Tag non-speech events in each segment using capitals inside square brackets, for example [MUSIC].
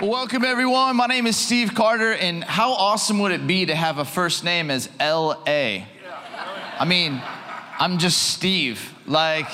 Welcome, everyone. My name is Steve Carter, and how awesome would it be to have a first name as L.A.? I mean, I'm just Steve. Like,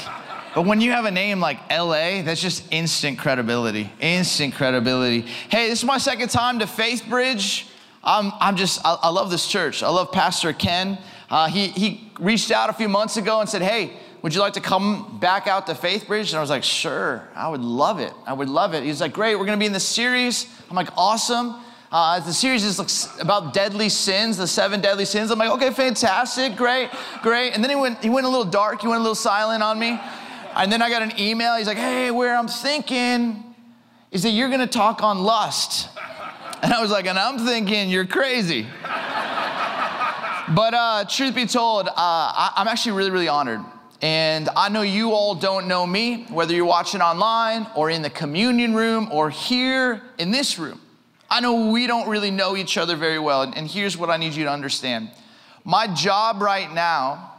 but when you have a name like LA, that's just instant credibility. Instant credibility. Hey, this is my second time to Faith Bridge. I'm, I'm just, I, I love this church. I love Pastor Ken. Uh, he, he reached out a few months ago and said, Hey, would you like to come back out to Faith Bridge? And I was like, Sure, I would love it. I would love it. He's like, Great, we're gonna be in this series. I'm like, Awesome. Uh, the series is about deadly sins, the seven deadly sins. I'm like, okay, fantastic, great, great. And then he went, he went a little dark, he went a little silent on me. And then I got an email. He's like, hey, where I'm thinking is that you're gonna talk on lust. And I was like, and I'm thinking you're crazy. but uh, truth be told, uh, I, I'm actually really, really honored. And I know you all don't know me, whether you're watching online or in the communion room or here in this room. I know we don't really know each other very well. And here's what I need you to understand my job right now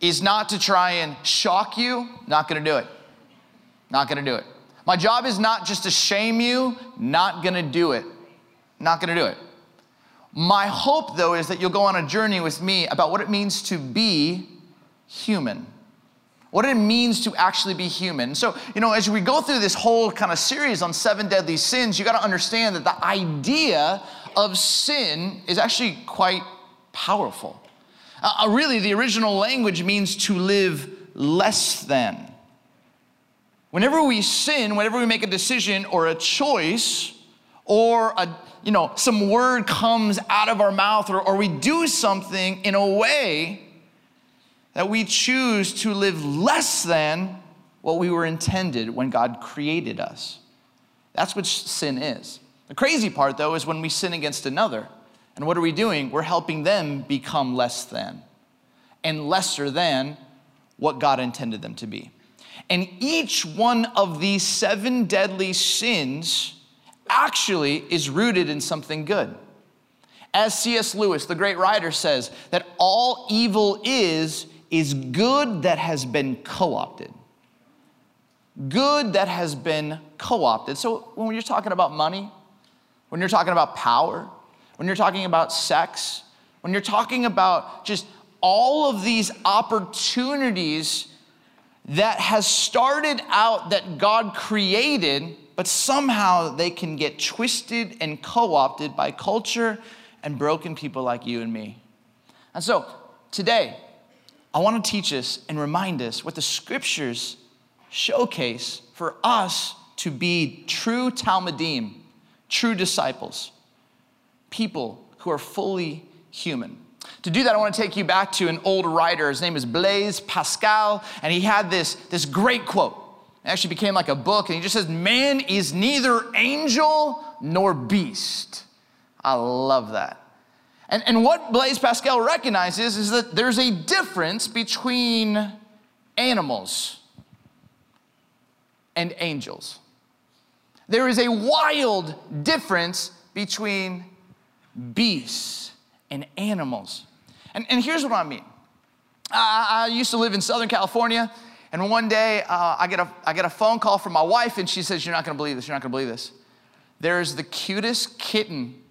is not to try and shock you, not gonna do it. Not gonna do it. My job is not just to shame you, not gonna do it. Not gonna do it. My hope, though, is that you'll go on a journey with me about what it means to be human. What it means to actually be human. So, you know, as we go through this whole kind of series on seven deadly sins, you got to understand that the idea of sin is actually quite powerful. Uh, uh, really, the original language means to live less than. Whenever we sin, whenever we make a decision or a choice, or a, you know, some word comes out of our mouth, or, or we do something in a way that we choose to live less than what we were intended when God created us. That's what sin is. The crazy part, though, is when we sin against another. And what are we doing? We're helping them become less than and lesser than what God intended them to be. And each one of these seven deadly sins actually is rooted in something good. As C.S. Lewis, the great writer, says, that all evil is, is good that has been co opted. Good that has been co opted. So when you're talking about money, when you're talking about power, when you're talking about sex, when you're talking about just all of these opportunities that has started out that God created, but somehow they can get twisted and co opted by culture and broken people like you and me. And so today, I want to teach us and remind us what the scriptures showcase for us to be true talmidim, true disciples people who are fully human. To do that, I want to take you back to an old writer. His name is Blaise Pascal, and he had this, this great quote. It actually became like a book, and he just says, Man is neither angel nor beast. I love that. And, and what Blaise Pascal recognizes is that there's a difference between animals and angels. There is a wild difference between beasts and animals. And, and here's what I mean I, I used to live in Southern California, and one day uh, I, get a, I get a phone call from my wife, and she says, You're not gonna believe this, you're not gonna believe this. There's the cutest kitten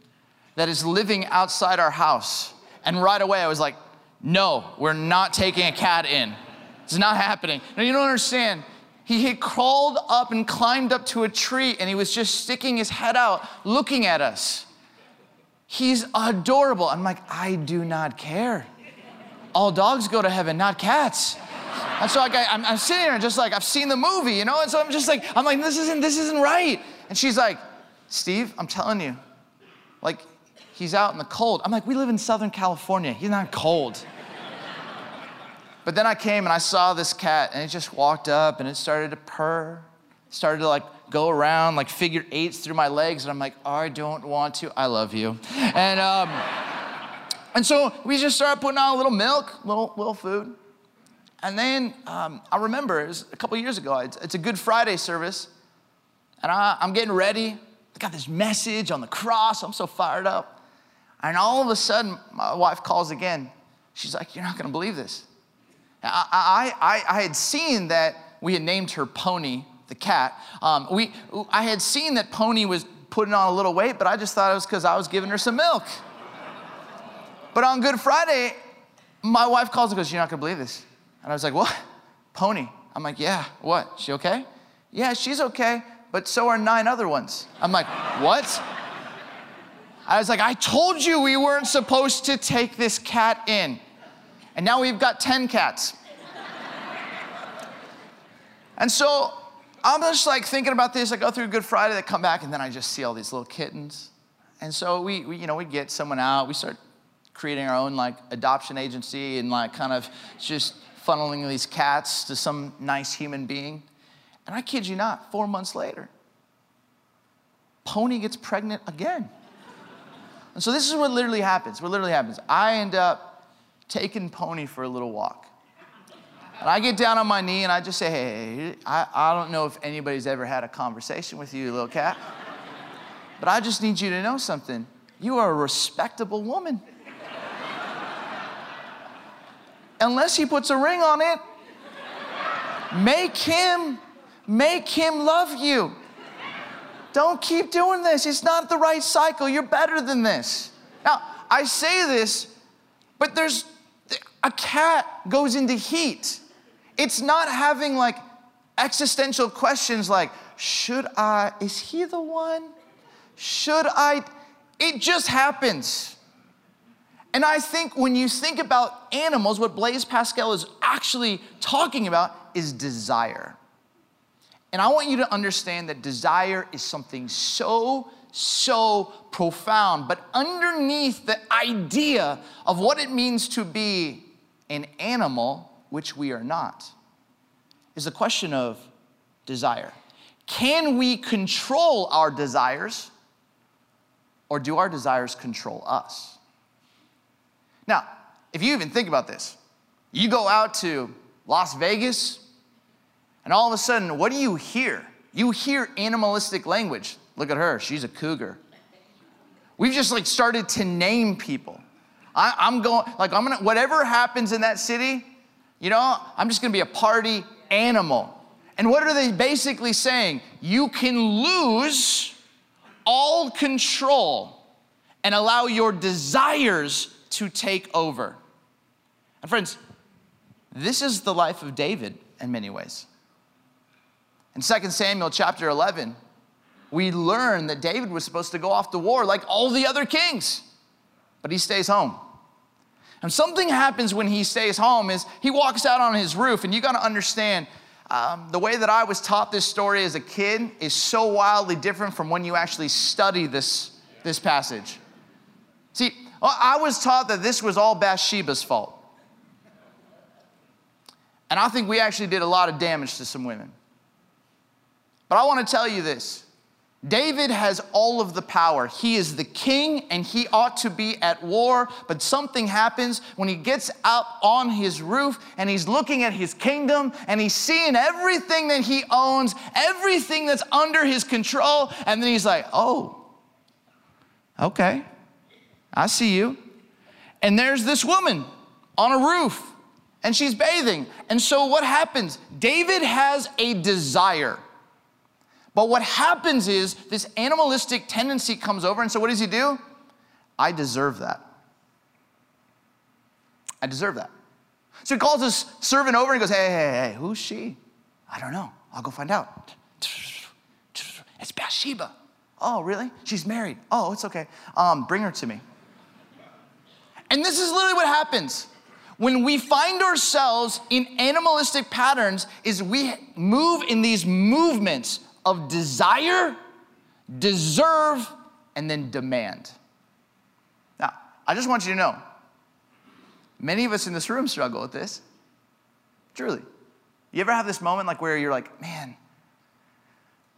that is living outside our house. And right away I was like, No, we're not taking a cat in. It's not happening. Now, you don't understand. He had crawled up and climbed up to a tree and he was just sticking his head out looking at us. He's adorable. I'm like, I do not care. All dogs go to heaven, not cats. And so like I, I'm, I'm sitting there just like I've seen the movie, you know, and so I'm just like I'm like this isn't this isn't right. And she's like, Steve, I'm telling you, he's out in the cold. I'm like, we live in Southern California. He's not cold. but then I came and I saw this cat, and it just walked up and it started to purr, started to like go around like figure eights through my legs, and I'm like, I don't want to. I love you. And um, and so we just started putting on a little milk, little little food. And then um, I remember it was a couple years ago. It's, it's, a Good Friday service, and I, I'm getting ready. I got this message on the cross. I'm so fired up. And all of a sudden, my wife calls again. She's like, You're not going to believe this. I, I, I, had seen that we had named her Pony the cat. Um, we, I had seen that Pony was putting on a little weight, but I just thought it was because I was giving her some milk. But on Good Friday, my wife calls and goes, You're not gonna believe this. And I was like, What? Pony. I'm like, Yeah, what? She okay? Yeah, she's okay, but so are nine other ones. I'm like, What? I was like, I told you we weren't supposed to take this cat in. And now we've got 10 cats. and so I'm just like thinking about this. I go through Good Friday, they come back, and then I just see all these little kittens. And so we, we you know, we get someone out, we start creating our own like adoption agency and like kind of just funneling these cats to some nice human being. And I kid you not, four months later, Pony gets pregnant again. And so this is what literally happens. What literally happens. I end up taking Pony for a little walk. And I get down on my knee and I just say, hey, I, I don't know if anybody's ever had a conversation with you, little cat, but I just need you to know something. You are a respectable woman. Unless he puts a ring on it, make him, make him love you. Don't keep doing this. It's not the right cycle. You're better than this. Now, I say this, but there's a cat goes into heat. It's not having like existential questions like, should I, is he the one? Should I? It just happens. And I think when you think about animals, what Blaise Pascal is actually talking about is desire. And I want you to understand that desire is something so, so profound. But underneath the idea of what it means to be an animal, which we are not, is the question of desire. Can we control our desires, or do our desires control us? Now, if you even think about this, you go out to Las Vegas, and all of a sudden, what do you hear? You hear animalistic language. Look at her, she's a cougar. We've just like started to name people. I, am going, like, I'm gonna, whatever happens in that city, you know, I'm just gonna be a party animal. And what are they basically saying? You can lose all control and allow your desires to take over. And friends, this is the life of David in many ways. In 2 Samuel chapter 11, we learn that David was supposed to go off to war like all the other kings, but he stays home. And something happens when he stays home is he walks out on his roof, and you got to understand um, the way that I was taught this story as a kid is so wildly different from when you actually study this, this passage. See, I was taught that this was all Bathsheba's fault. And I think we actually did a lot of damage to some women. But I want to tell you this David has all of the power. He is the king and he ought to be at war. But something happens when he gets up on his roof and he's looking at his kingdom and he's seeing everything that he owns, everything that's under his control. And then he's like, oh, okay, I see you. And there's this woman on a roof and she's bathing. And so what happens? David has a desire. But what happens is this animalistic tendency comes over, and so what does he do? I deserve that. I deserve that. So he calls his servant over and goes, Hey, hey, hey, who's she? I don't know. I'll go find out. It's Bathsheba. Oh, really? She's married. Oh, it's okay. Um, bring her to me. And this is literally what happens when we find ourselves in animalistic patterns is we move in these movements of desire, deserve, and then demand. Now, I just want you to know many of us in this room struggle with this. Truly. You ever have this moment like where you're like, man,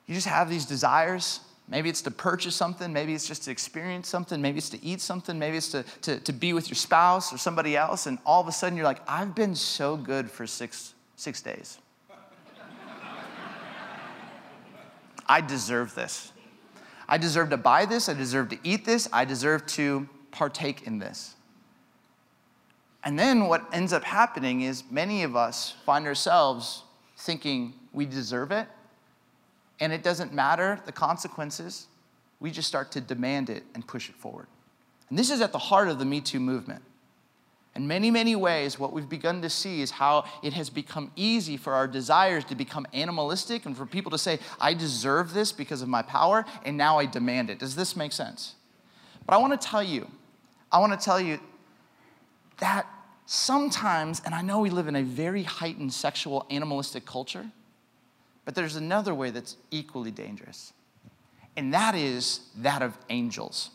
you just have these desires? Maybe it's to purchase something, maybe it's just to experience something, maybe it's to eat something, maybe it's to, to, to be with your spouse or somebody else, and all of a sudden you're like, I've been so good for six, six days. I deserve this. I deserve to buy this. I deserve to eat this. I deserve to partake in this. And then what ends up happening is many of us find ourselves thinking we deserve it, and it doesn't matter the consequences. we just start to demand it and push it forward. And this is at the heart of the Me Too movement. In many, many ways, what we've begun to see is how it has become easy for our desires to become animalistic and for people to say, I deserve this because of my power, and now I demand it. Does this make sense? But I want to tell you, I want to tell you that sometimes, and I know we live in a very heightened sexual animalistic culture, but there's another way that's equally dangerous, and that is that of angels.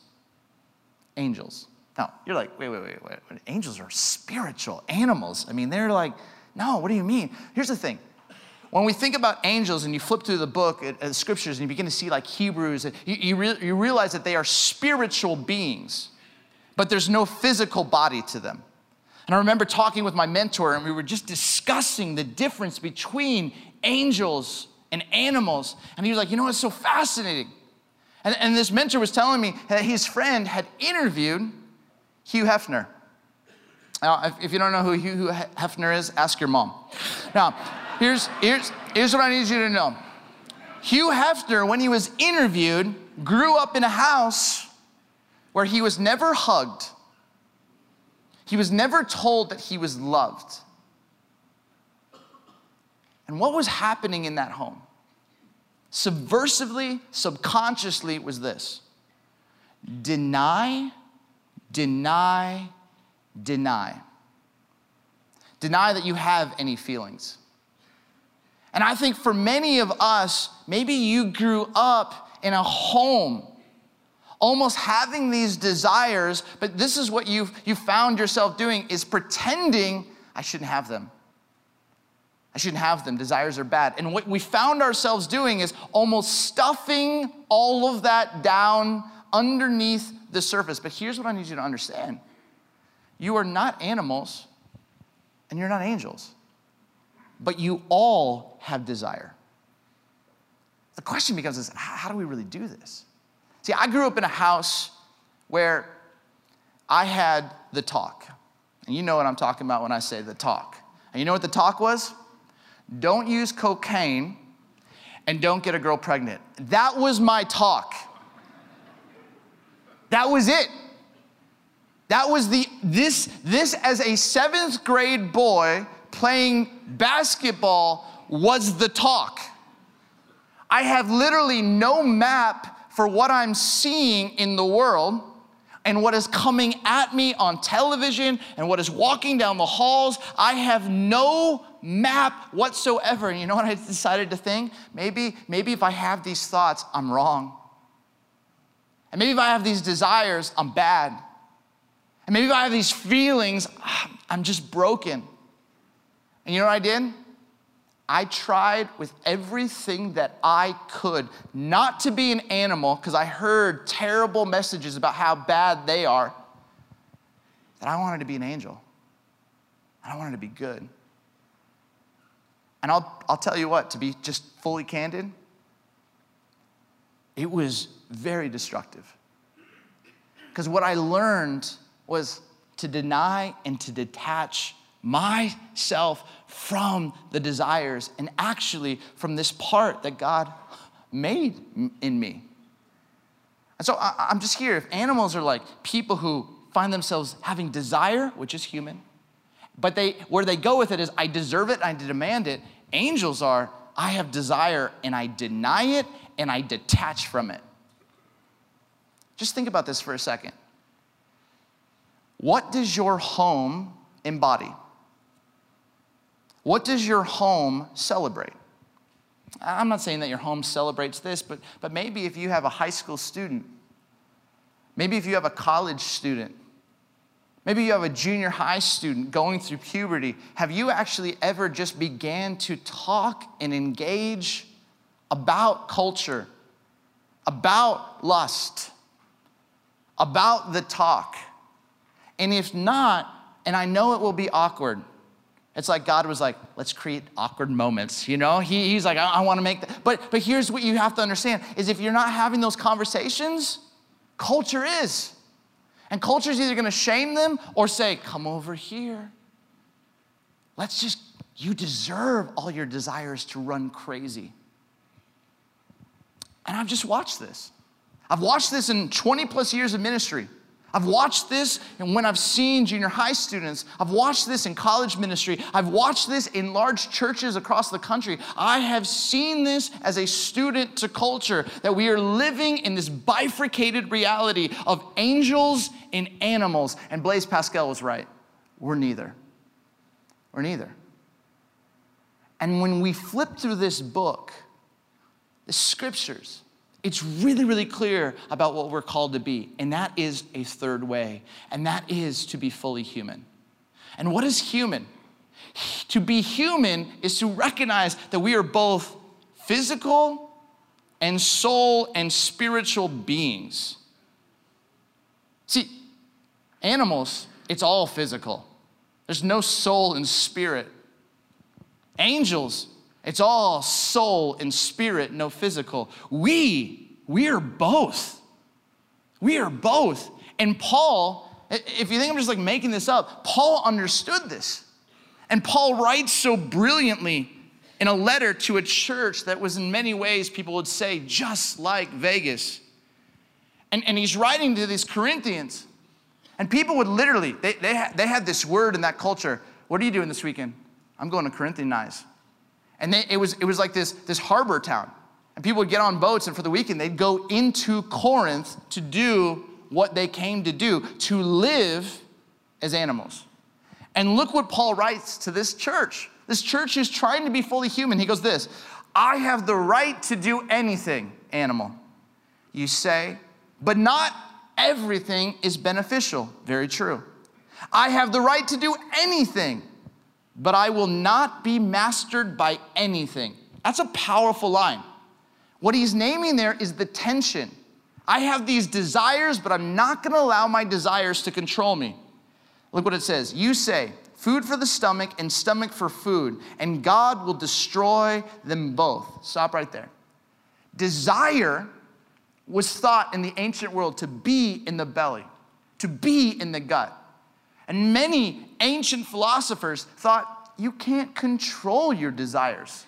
Angels. Now, you're like, wait, wait, wait, wait. Angels are spiritual animals. I mean, they're like, no, what do you mean? Here's the thing. When we think about angels and you flip through the book, at, at scriptures, and you begin to see like Hebrews, uh, you, you, re- you realize that they are spiritual beings, but there's no physical body to them. And I remember talking with my mentor, and we were just discussing the difference between angels and animals. And he was like, you know, it's so fascinating. And, and this mentor was telling me that his friend had interviewed Hugh Hefner. Now, if, you don't know who Hugh Hefner is, ask your mom. Now, here's, here's, here's what I need you to know Hugh Hefner, when he was interviewed, grew up in a house where he was never hugged, he was never told that he was loved. And what was happening in that home? Subversively, subconsciously, was this deny deny, deny. Deny that you have any feelings. And I think for many of us, maybe you grew up in a home almost having these desires, but this is what you've, you found yourself doing is pretending I shouldn't have them. I shouldn't have them. Desires are bad. And what we found ourselves doing is almost stuffing all of that down underneath the surface. But here's what I need you to understand you are not animals and you're not angels, but you all have desire. The question becomes is how do we really do this? See, I grew up in a house where I had the talk. And you know what I'm talking about when I say the talk. And you know what the talk was? Don't use cocaine and don't get a girl pregnant. That was my talk. That was it. That was the this this as a 7th grade boy playing basketball was the talk. I have literally no map for what I'm seeing in the world and what is coming at me on television and what is walking down the halls. I have no map whatsoever. And you know what I decided to think? Maybe, maybe if I have these thoughts, I'm wrong. And maybe if I have these desires, I'm bad. And maybe if I have these feelings, [SIGHS] I'm just broken. And you know what I did? I tried with everything that I could not to be an animal because I heard terrible messages about how bad they are, that I wanted to be an angel. I wanted to be good. And I'll, I'll tell you what, to be just fully candid, it was very destructive. Because what I learned was to deny and to detach myself from the desires and actually from this part that God made in me. And so I, am just here. If animals are like people who find themselves having desire, which is human, but they where they go with it is I deserve it, I demand it. Angels are I have desire and I deny it and I detach from it. Just think about this for a second. What does your home embody? What does your home celebrate? I'm not saying that your home celebrates this, but, but maybe if you have a high school student, maybe if you have a college student, maybe you have a junior high student going through puberty, have you actually ever just began to talk and engage about culture, about lust, about the talk. And if not, and I know it will be awkward, it's like God was like, let's create awkward moments, you know? He, he's like, I, I want to make that. But, but here's what you have to understand is if you're not having those conversations, culture is. And culture is either going to shame them or say, come over here. Let's just, you deserve all your desires to run crazy. And I've just watched this. I've watched this in 20 plus years of ministry. I've watched this and when I've seen junior high students, I've watched this in college ministry, I've watched this in large churches across the country. I have seen this as a student to culture that we are living in this bifurcated reality of angels and animals. And Blaise Pascal was right. We're neither. We're neither. And when we flip through this book, the scriptures, it's really, really clear about what we're called to be, and that is a third way, and that is to be fully human. And what is human? To be human is to recognize that we are both physical and soul and spiritual beings. See, animals, it's all physical. There's no soul and spirit. Angels, it's all soul and spirit, no physical. We, we are both. We are both. And Paul, if you think I'm just like making this up, Paul understood this. And Paul writes so brilliantly in a letter to a church that was in many ways, people would say, just like Vegas. And, and he's writing to these Corinthians. And people would literally, they, they, they had this word in that culture. What are you doing this weekend? I'm going to Corinthianize. And they, it, was, it was like this, this harbor town. And people would get on boats, and for the weekend, they'd go into Corinth to do what they came to do, to live as animals. And look what Paul writes to this church. This church is trying to be fully human. He goes, This, I have the right to do anything, animal. You say, but not everything is beneficial. Very true. I have the right to do anything, but I will not be mastered by anything. That's a powerful line. What he's naming there is the tension. I have these desires, but I'm not gonna allow my desires to control me. Look what it says. You say, food for the stomach and stomach for food, and God will destroy them both. Stop right there. Desire was thought in the ancient world to be in the belly, to be in the gut. And many ancient philosophers thought you can't control your desires.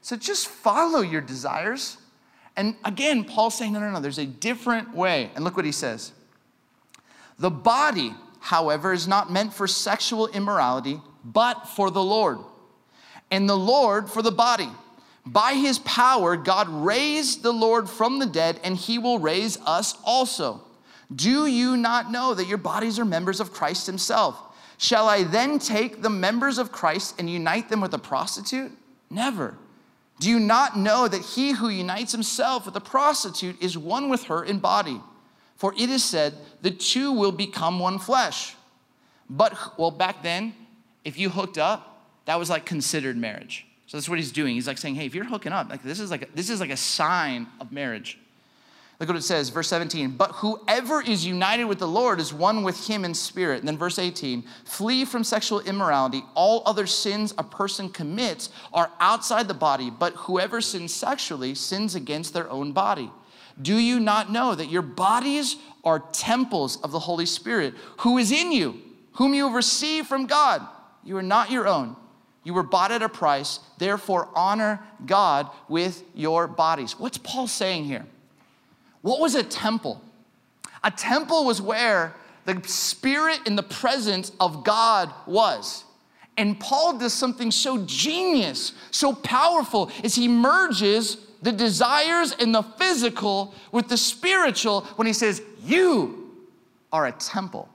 So just follow your desires. And again, Paul's saying, no, no, no, there's a different way. And look what he says. The body, however, is not meant for sexual immorality, but for the Lord. And the Lord for the body. By his power, God raised the Lord from the dead, and he will raise us also. Do you not know that your bodies are members of Christ himself? Shall I then take the members of Christ and unite them with a prostitute? Never. Do you not know that he who unites himself with a prostitute is one with her in body? For it is said, the two will become one flesh. But, well, back then, if you hooked up, that was like considered marriage. So that's what he's doing. He's like saying, hey, if you're hooking up, like this is like a, this is like a sign of marriage. Look what it says, verse 17. But whoever is united with the Lord is one with him in spirit. And then verse 18 flee from sexual immorality. All other sins a person commits are outside the body, but whoever sins sexually sins against their own body. Do you not know that your bodies are temples of the Holy Spirit, who is in you, whom you have received from God? You are not your own. You were bought at a price, therefore honor God with your bodies. What's Paul saying here? What was a temple? A temple was where the spirit and the presence of God was. And Paul does something so genius, so powerful, is he merges the desires and the physical with the spiritual when he says, You are a temple.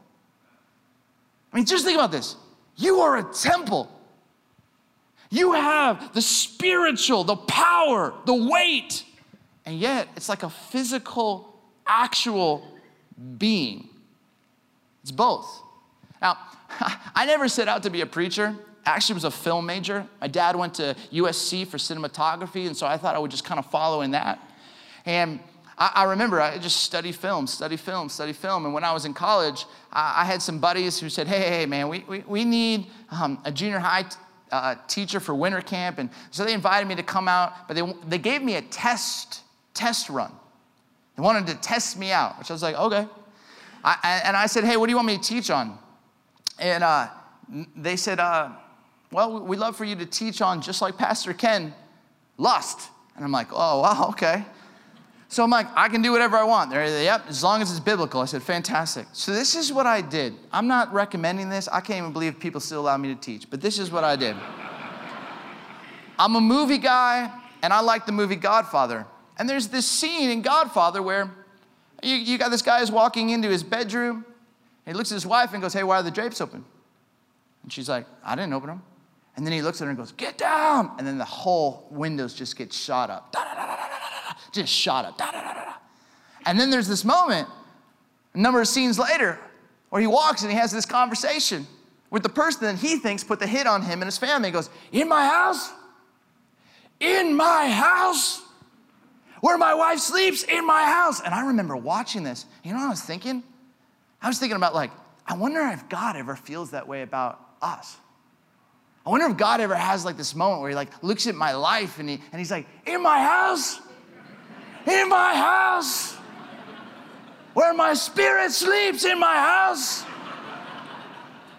I mean, just think about this. You are a temple. You have the spiritual, the power, the weight and yet, it's like a physical, actual being. It's both. Now, [LAUGHS] I never set out to be a preacher. Actually, was a film major. My dad went to USC for cinematography, and so I thought I would just kind of follow in that. And I, I remember I just study film, study film, study film. And when I was in college, I, I had some buddies who said, "Hey, hey, man, we, we, we need um, a junior high t- uh, teacher for winter camp." And so they invited me to come out, but they, they gave me a test test run. They wanted to test me out, which I was like, okay. I, and I said, hey, what do you want me to teach on? And uh, they said, uh, well, we'd love for you to teach on, just like Pastor Ken, lust. And I'm like, oh, wow, okay. So I'm like, I can do whatever I want. They're, like, yep, as long as it's biblical. I said, fantastic. So this is what I did. I'm not recommending this. I can't even believe people still allow me to teach, but this is what I did. I'm a movie guy, and I like the movie Godfather. And there's this scene in Godfather where you, you got this guy who's walking into his bedroom, he looks at his wife and goes, Hey, why are the drapes open? And she's like, I didn't open them. And then he looks at her and goes, Get down. And then the whole windows just get shot up. Da, da, da, just shot up. And then there's this moment, a number of scenes later, where he walks and he has this conversation with the person that he thinks put the hit on him and his family. He goes, In my house? In my house? Where my wife sleeps? In my house. And I remember watching this. You know what I was thinking? I was thinking about, like, I wonder if God ever feels that way about us. I wonder if God ever has like this moment where he like looks at my life and, he, and he's like, in my house? in my house, where my spirit sleeps in my house.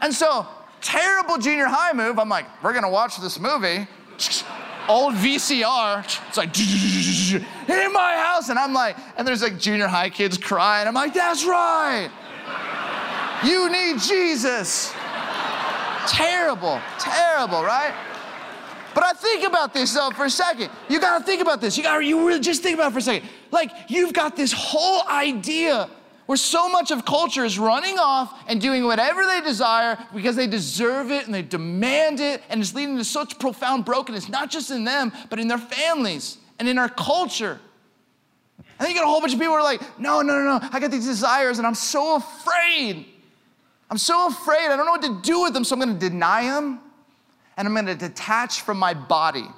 And so, terrible junior high move. I'm like, we're gonna watch this movie. [LAUGHS] Old VCR. It's like in my house, and I'm like, and there's like junior high kids crying. I'm like, that's right. You need Jesus. Terrible, terrible, right? But I think about this though for a second. You gotta think about this. You gotta, you really just think about it for a second. Like, you've got this whole idea where so much of culture is running off and doing whatever they desire because they deserve it and they demand it, and it's leading to such profound brokenness, not just in them, but in their families and in our culture. And then you get a whole bunch of people who are like, no, no, no, no, I got these desires and I'm so afraid. I'm so afraid. I don't know what to do with them, so I'm gonna deny them and I'm gonna detach from my body.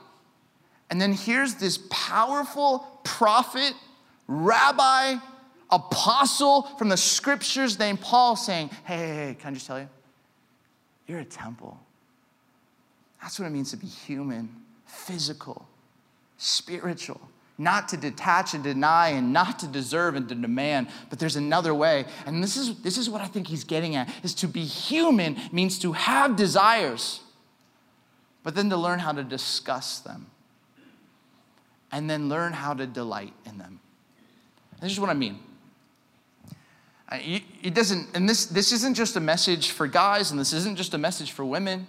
And then here's this powerful prophet, rabbi, apostle from the scriptures named Paul saying, Hey, hey, hey, can I just tell you? You're a temple. That's what it means to be human, physical, spiritual. Not to detach and deny and not to deserve and to demand, but there's another way. And this is, this is what I think he's getting at is to be human means to have desires but then to learn how to discuss them and then learn how to delight in them. This is what I mean. It doesn't, and this, this isn't just a message for guys, and this isn't just a message for women.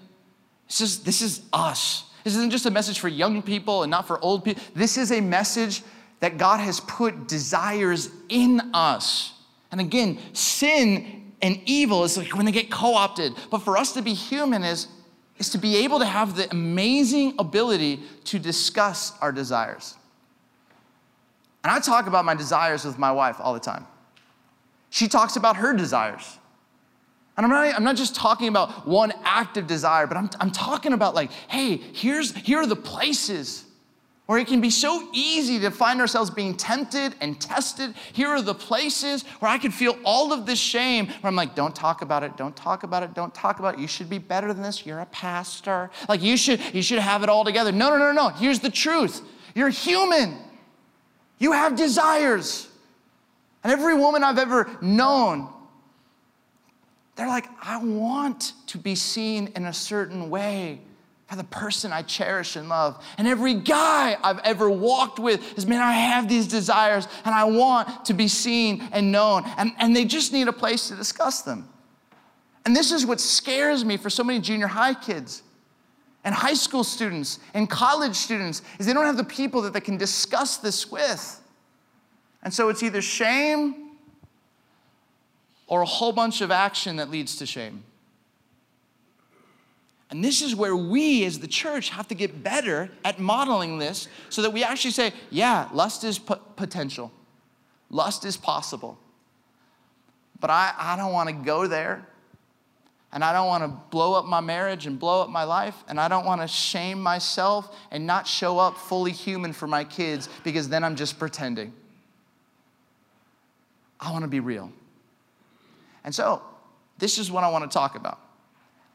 This just, this is us. This isn't just a message for young people and not for old people. This is a message that God has put desires in us. And again, sin and evil is like when they get co opted. But for us to be human is is to be able to have the amazing ability to discuss our desires. And I talk about my desires with my wife all the time. She talks about her desires. And I'm not, I'm not just talking about one active desire, but I'm, I'm talking about like, hey, here's, here are the places where it can be so easy to find ourselves being tempted and tested. Here are the places where I can feel all of this shame where I'm like, don't talk about it, don't talk about it, don't talk about it. You should be better than this. You're a pastor. Like you should, you should have it all together. No, no, no, no. Here's the truth. You're human. You have desires. And every woman I've ever known, they're like, I want to be seen in a certain way by the person I cherish and love. And every guy I've ever walked with is, man, I have these desires and I want to be seen and known. And, and they just need a place to discuss them. And this is what scares me for so many junior high kids and high school students and college students is they don't have the people that they can discuss this with. And so it's either shame or a whole bunch of action that leads to shame. And this is where we as the church have to get better at modeling this so that we actually say, yeah, lust is p- potential, lust is possible. But I, I don't want to go there. And I don't want to blow up my marriage and blow up my life. And I don't want to shame myself and not show up fully human for my kids because then I'm just pretending. I want to be real. And so, this is what I want to talk about.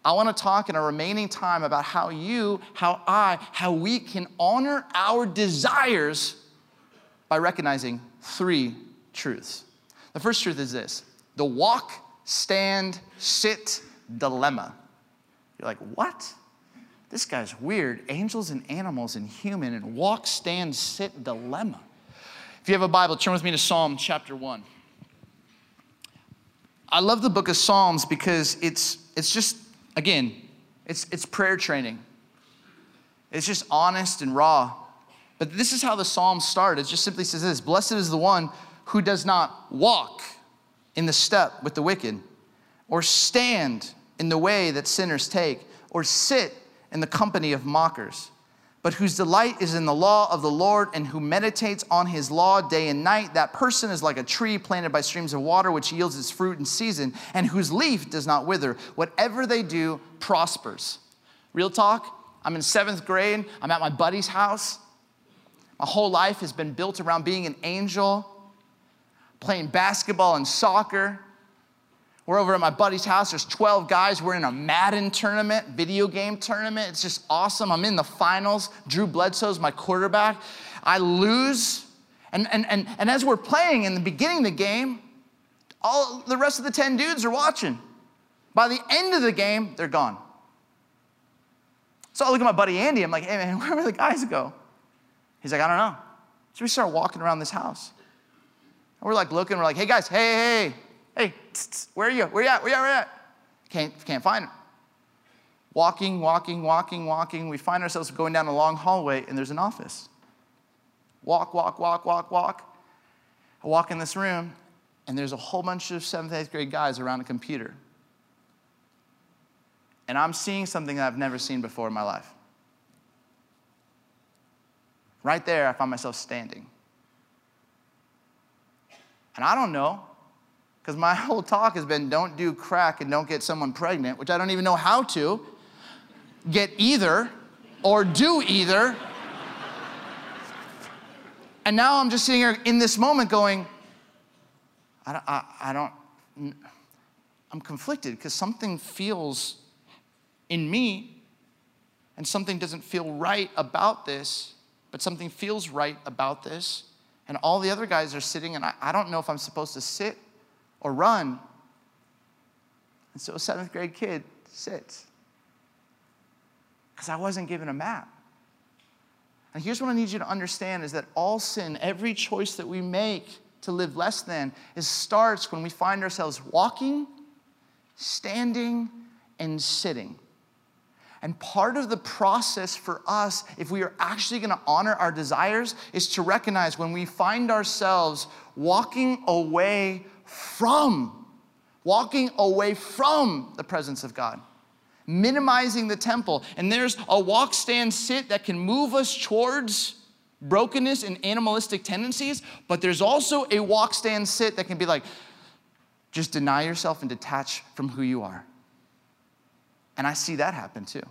I want to talk in our remaining time about how you, how I, how we can honor our desires by recognizing three truths. The first truth is this the walk, stand, sit dilemma. You're like, what? This guy's weird. Angels and animals and human and walk, stand, sit dilemma. If you have a Bible, turn with me to Psalm chapter 1. I love the book of Psalms because it's, it's just, again, it's, it's prayer training. It's just honest and raw. But this is how the Psalms start. It just simply says this Blessed is the one who does not walk in the step with the wicked, or stand in the way that sinners take, or sit in the company of mockers but whose delight is in the law of the Lord and who meditates on his law day and night, that person is like a tree planted by streams of water, which yields its fruit in season, and whose leaf does not wither. Whatever they do prospers. Real talk, I'm in seventh grade, I'm at my buddy's house. My whole life has been built around being an angel, playing basketball and soccer. We're over at my buddy's house. There's 12 guys. We're in a Madden tournament, video game tournament. It's just awesome. I'm in the finals. Drew Bledsoe's my quarterback. I lose. And, and, and, and as we're playing in the beginning of the game, all the rest of the 10 dudes are watching. By the end of the game, they're gone. So I look at my buddy Andy. I'm like, hey, man, [LAUGHS] where did the guys go? He's like, I don't know. So we start walking around this house. And we're like looking, we're like, hey, guys, hey, hey, Hey, where are you? Where are you? Where you at? Where are you at? Can't, can't find him. Walking, walking, walking, walking. We find ourselves going down a long hallway and there's an office. Walk, walk, walk, walk, walk. I walk in this room and there's a whole bunch of seventh, eighth grade guys around a computer. And I'm seeing something that I've never seen before in my life. Right there, I find myself standing. And I don't know because my [LAUGHS] whole talk has been don't do crack and don't get someone pregnant, which I don't even know how to get either or do either. and now I'm just sitting here in this moment going, I don't, I, I don't I'm conflicted because something feels in me and something doesn't feel right about this, but something feels right about this. And all the other guys are sitting, and I, I don't know if I'm supposed to sit or run. And so a seventh grade kid sits because I wasn't given a map. And here's what I need you to understand is that all sin, every choice that we make to live less than, is starts when we find ourselves walking, standing, and sitting. And part of the process for us, if we are actually gonna honor our desires, is to recognize when we find ourselves walking away from, walking away from the presence of God, minimizing the temple. And there's a walk, stand, sit that can move us towards brokenness and animalistic tendencies, but there's also a walk, stand, sit that can be like, just deny yourself and detach from who you are. And I see that happen too.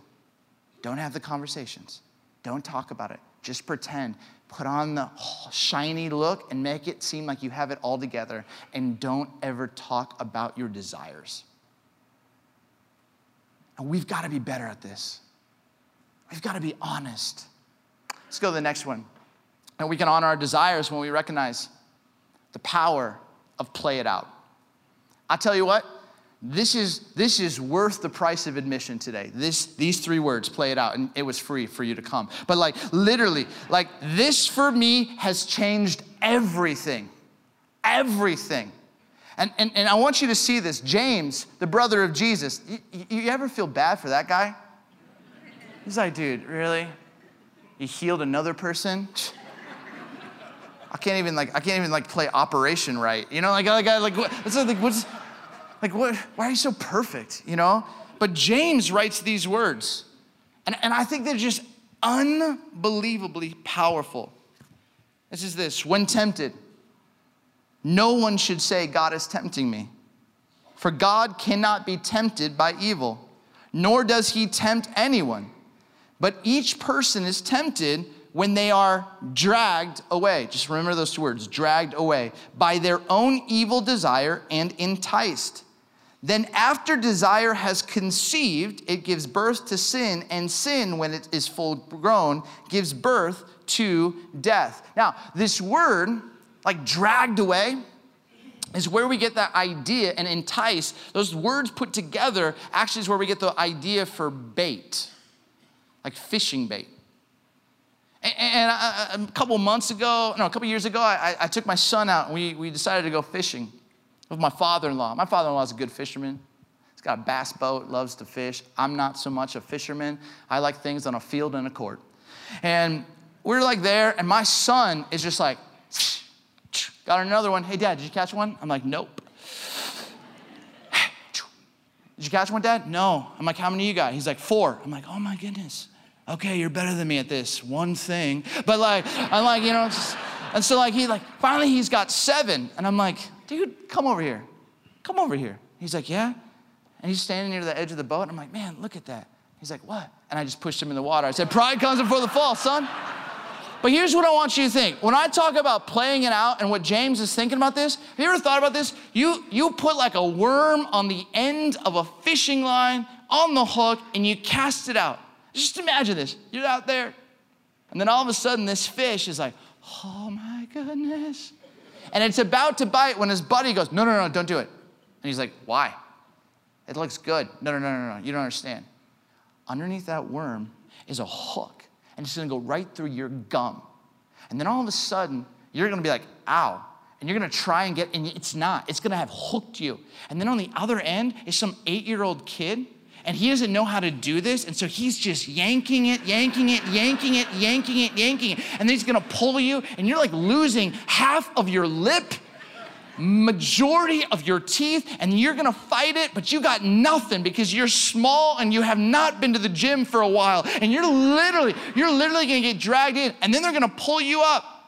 Don't have the conversations, don't talk about it, just pretend put on the shiny look and make it seem like you have it all together and don't ever talk about your desires. And we've got to be better at this. We've got to be honest. Let's go to the next one. And we can honor our desires when we recognize the power of play it out. I tell you what, this is, this is worth the price of admission today. This, these three words, play it out, and it was free for you to come. But like literally, like this for me has changed everything. Everything. And, and, and I want you to see this. James, the brother of Jesus, you, you ever feel bad for that guy? He's like, dude, really? You healed another person? [LAUGHS] I can't even like I can't even like play Operation right. You know, like like like, like what's like, what, why are you so perfect, you know? But James writes these words, and, and I think they're just unbelievably powerful. This is this when tempted, no one should say, God is tempting me. For God cannot be tempted by evil, nor does he tempt anyone. But each person is tempted when they are dragged away. Just remember those two words dragged away by their own evil desire and enticed. Then, after desire has conceived, it gives birth to sin, and sin, when it is full grown, gives birth to death. Now, this word, like dragged away, is where we get that idea and entice. Those words put together actually is where we get the idea for bait, like fishing bait. And uh, a couple months ago, no, a couple years ago, I, I took my son out and we, we decided to go fishing with my father in law. My father in law is a good fisherman. He's got a bass boat, loves to fish. I'm not so much a fisherman. I like things on a field and a court. And we're like there, and my son is just like, [SNIFFS] got another one. Hey, dad, did you catch one? I'm like, nope. [SNIFFS] Did you catch one, dad? No. I'm like, how many you got? He's like, four. I'm like, oh my goodness. Okay, you're better than me at this one thing. But like, I'm like, you know, just, and so like he like finally he's got seven, and I'm like, dude, come over here, come over here. He's like, yeah, and he's standing near the edge of the boat. And I'm like, man, look at that. He's like, what? And I just pushed him in the water. I said, pride comes before the fall, son. But here's what I want you to think. When I talk about playing it out and what James is thinking about this, have you ever thought about this? You, you put like a worm on the end of a fishing line on the hook and you cast it out. Just imagine this. You're out there, and then all of a sudden this fish is like, oh my goodness. And it's about to bite when his buddy goes, no, no, no, don't do it. And he's like, why? It looks good. No, no, no, no, no. You don't understand. Underneath that worm is a hook and it's gonna go right through your gum. And then all of a sudden, you're gonna be like, ow. And you're gonna try and get, and it's not. It's gonna have hooked you. And then on the other end is some eight year old kid, and he doesn't know how to do this. And so he's just yanking it, yanking it, yanking it, yanking it, yanking it. And then he's gonna pull you, and you're like losing half of your lip majority of your teeth and you're gonna fight it, but you got nothing because you're small and you have not been to the gym for a while. And you're literally, you're literally gonna get dragged in and then they're gonna pull you up.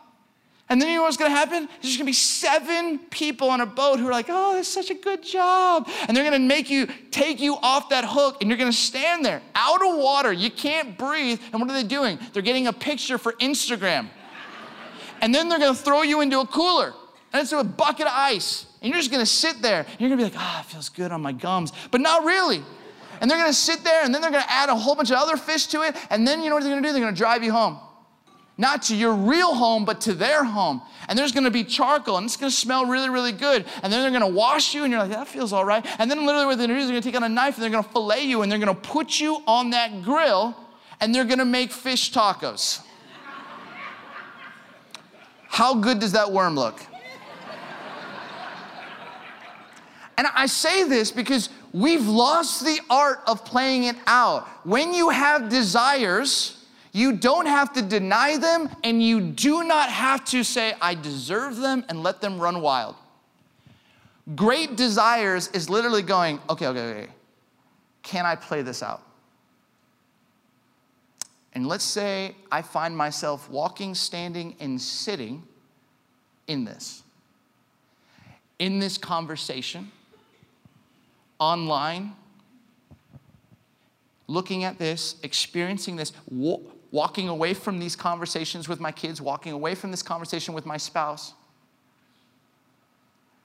And then you know what's gonna happen? There's gonna be seven people on a boat who are like, oh, that's such a good job. And they're gonna make you take you off that hook and you're gonna stand there out of water. You can't breathe. And what are they doing? They're getting a picture for Instagram. And then they're gonna throw you into a cooler and it's a bucket of ice. And you're just gonna sit there. And you're gonna be like, ah, oh, it feels good on my gums. But not really. And they're gonna sit there and then they're gonna add a whole bunch of other fish to it. And then you know what they're gonna do? They're gonna drive you home. Not to your real home, but to their home. And there's gonna be charcoal and it's gonna smell really, really good. And then they're gonna wash you and you're like, that feels all right. And then literally do is they're gonna take out a knife and they're gonna fillet you and they're gonna put you on that grill and they're gonna make fish tacos. How good does that worm look? And I say this because we've lost the art of playing it out. When you have desires, you don't have to deny them, and you do not have to say, I deserve them, and let them run wild. Great desires is literally going, okay, okay, okay, can I play this out? And let's say I find myself walking, standing, and sitting in this. In this conversation, online, looking at this, experiencing this, walking away from these conversations with my kids, walking away from this conversation with my spouse.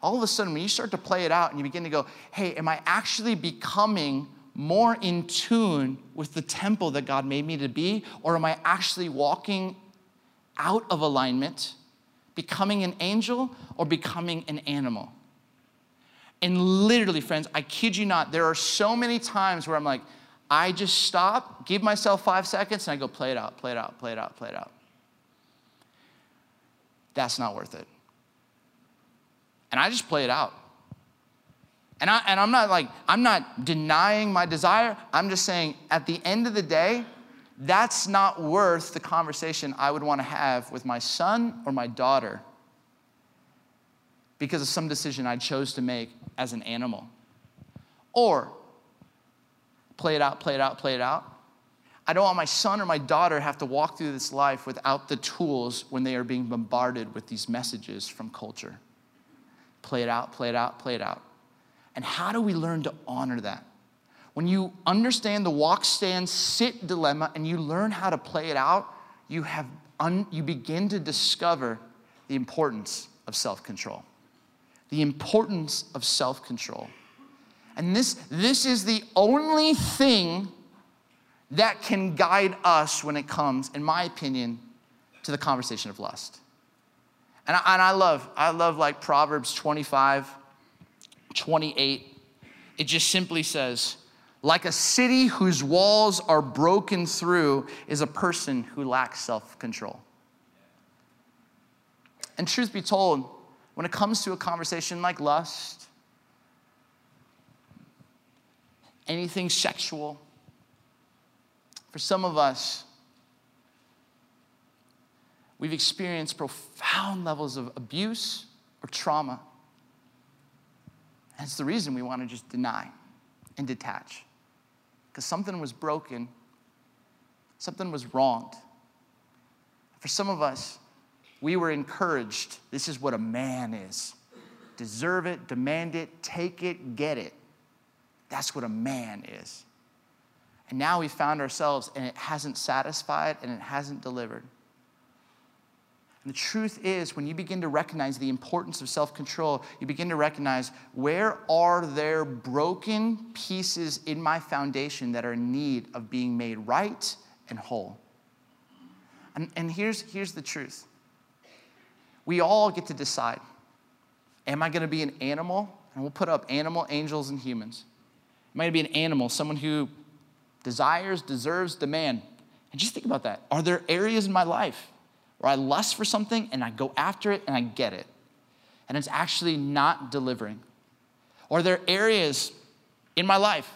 All of a sudden, when you start to play it out and you begin to go, hey, am I actually becoming more in tune with the temple that God made me to be? Or am I actually walking out of alignment, becoming an angel or becoming an animal? And literally, friends, I kid you not, there are so many times where I'm like, I just stop, give myself five seconds, and I go, play it out, play it out, play it out, play it out. That's not worth it. And I just play it out. And, I, and I'm not like, I'm not denying my desire. I'm just saying, at the end of the day, that's not worth the conversation I would want to have with my son or my daughter because of some decision I chose to make as an animal. Or play it out, play it out, play it out. I don't want my son or my daughter have to walk through this life without the tools when they are being bombarded with these messages from culture. Play it out, play it out, play it out. And how do we learn to honor that? When you understand the walk, stand, sit dilemma and you learn how to play it out, you, have un- you begin to discover the importance of self control the importance of self control. And this, this is the only thing that can guide us when it comes, in my opinion, to the conversation of lust. And I, and I love, I love like Proverbs 25, 28. It just simply says, like a city whose walls are broken through, is a person who lacks self control. And truth be told, when it comes to a conversation like lust, anything sexual, for some of us, we've experienced profound levels of abuse or trauma. It's the reason we want to just deny and detach. Because something was broken, something was wronged. For some of us, we were encouraged this is what a man is deserve it, demand it, take it, get it. That's what a man is. And now we found ourselves and it hasn't satisfied and it hasn't delivered. And the truth is, when you begin to recognize the importance of self control, you begin to recognize where are there broken pieces in my foundation that are in need of being made right and whole. And, and here's, here's the truth we all get to decide am I going to be an animal? And we'll put up animal, angels, and humans. Am I going to be an animal, someone who desires, deserves, demand? And just think about that. Are there areas in my life where I lust for something and I go after it and I get it, and it's actually not delivering. Or there are areas in my life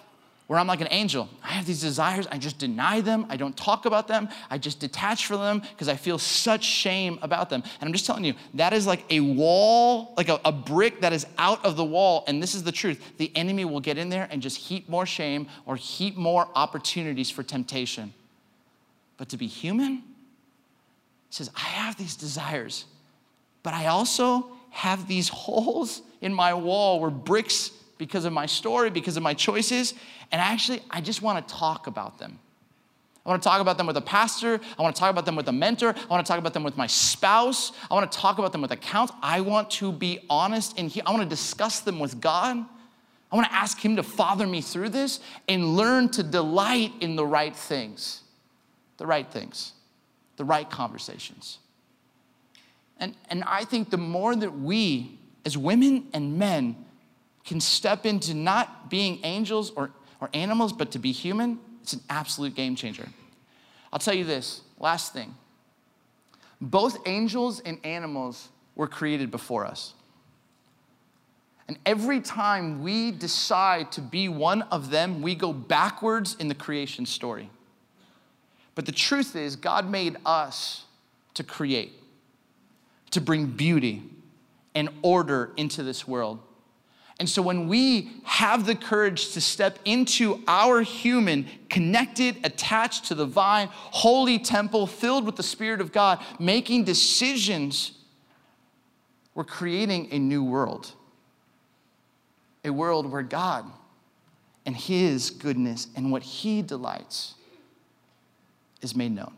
where I'm like an angel. I have these desires, I just deny them, I don't talk about them, I just detach from them because I feel such shame about them. And I'm just telling you, that is like a wall, like a, a brick that is out of the wall. And this is the truth the enemy will get in there and just heap more shame or heap more opportunities for temptation. But to be human, says, I have these desires, but I also have these [LAUGHS] holes in my wall where bricks, because of my story, because of my choices, and actually, I just want to talk about them. I want to talk about them with a pastor. I want to talk about them with a mentor. I want to talk about them with my spouse. I want to talk about them with a accounts. I want to be honest and he- I want to discuss them with God. I want to ask Him to father me through this and learn to delight in the right things. The right things the right conversations. And, and I think the more that we, as women and men, can step into not being angels or, or animals, but to be human, it's an absolute game changer. I'll tell you this last thing. Both angels and animals were created before us. And every time we decide to be one of them, we go backwards in the creation story. But the truth is, God made us to create, to bring beauty and order into this world. And so when we have the courage to step into our human, connected, attached to the vine, holy temple filled with the Spirit of God, making decisions, we're creating a new world. A world where God and His goodness and what He delights is made known.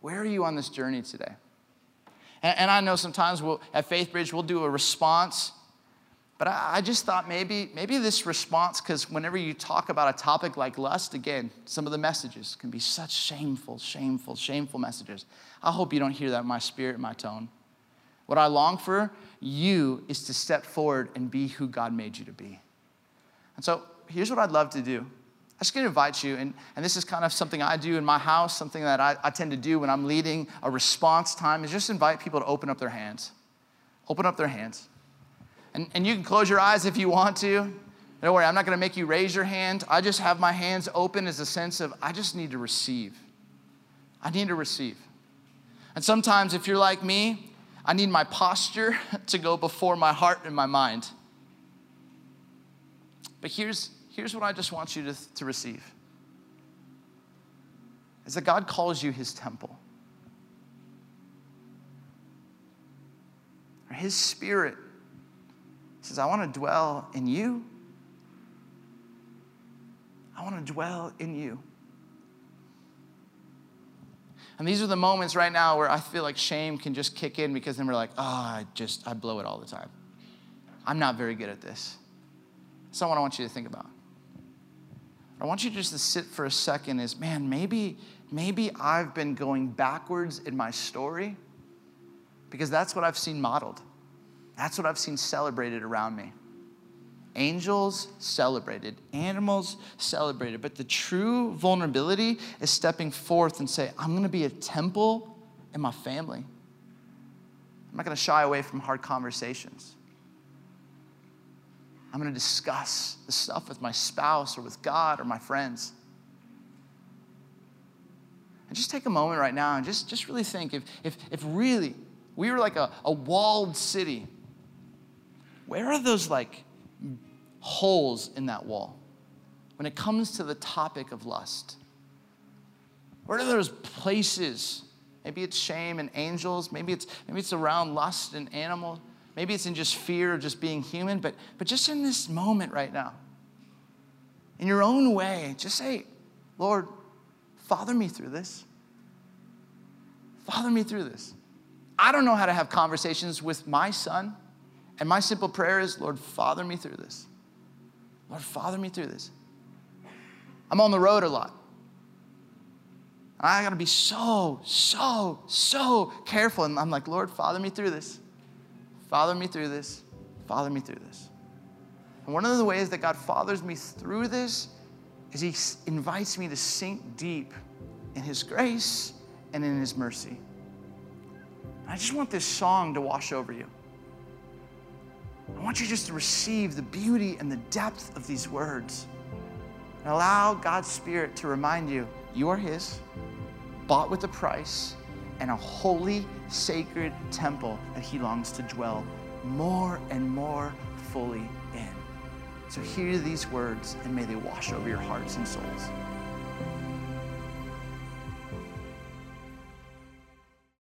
Where are you on this journey today? And, I know sometimes we'll, at FaithBridge we'll do a response, but I, I just thought maybe, maybe this response, because whenever you talk about a topic like lust, again, some of the messages can be such shameful, shameful, shameful messages. I hope you don't hear that in my spirit, in my tone. What I long for you is to step forward and be who God made you to be. And so here's what I'd love to do. I just to invite you, and, and this is kind of something I do in my house, something that I, I tend to do when I'm leading a response time, is just invite people to open up their hands. Open up their hands. And, and you can close your eyes if you want to. Don't worry, I'm not going to make you raise your hand. I just have my hands open as a sense of I just need to receive. I need to receive. And sometimes, if you're like me, I need my posture [LAUGHS] to go before my heart and my mind. But here's, here's what I just want you to, to receive is that God calls you his temple. His spirit says, I want to dwell in you. I want to dwell in you. And these are the moments right now where I feel like shame can just kick in because then we're like, oh, I just, I blow it all the time. I'm not very good at this. Not what I want you to think about. I want you just to sit for a second is, man, maybe, maybe I've been going backwards in my story because that's what I've seen modeled. That's what I've seen celebrated around me. Angels celebrated, animals celebrated, but the true vulnerability is stepping forth and say, I'm gonna be a temple in my family. I'm not gonna shy away from hard conversations. I'm gonna discuss the stuff with my spouse or with God or my friends. And just take a moment right now and just, just really think if, if, if really we were like a, a walled city, where are those like holes in that wall when it comes to the topic of lust? Where are those places? Maybe it's shame and angels. Maybe it's, maybe it's around lust and animal. Maybe it's in just fear of just being human. But, but just in this moment right now, in your own way, just say, Lord, father me through this. Father me through this. I don't know how to have conversations with my son. And my simple prayer is, Lord, father me through this. Lord, father me through this. I'm on the road a lot. And I got to be so, so, so careful. And I'm like, Lord, father me through this. Father me through this. Father me through this. And one of the ways that God fathers me through this is He invites me to sink deep in His grace and in His mercy. I just want this song to wash over you. I want you just to receive the beauty and the depth of these words and allow God's Spirit to remind you you are His, bought with a price, and a holy, sacred temple that He longs to dwell more and more fully in. So hear these words and may they wash over your hearts and souls.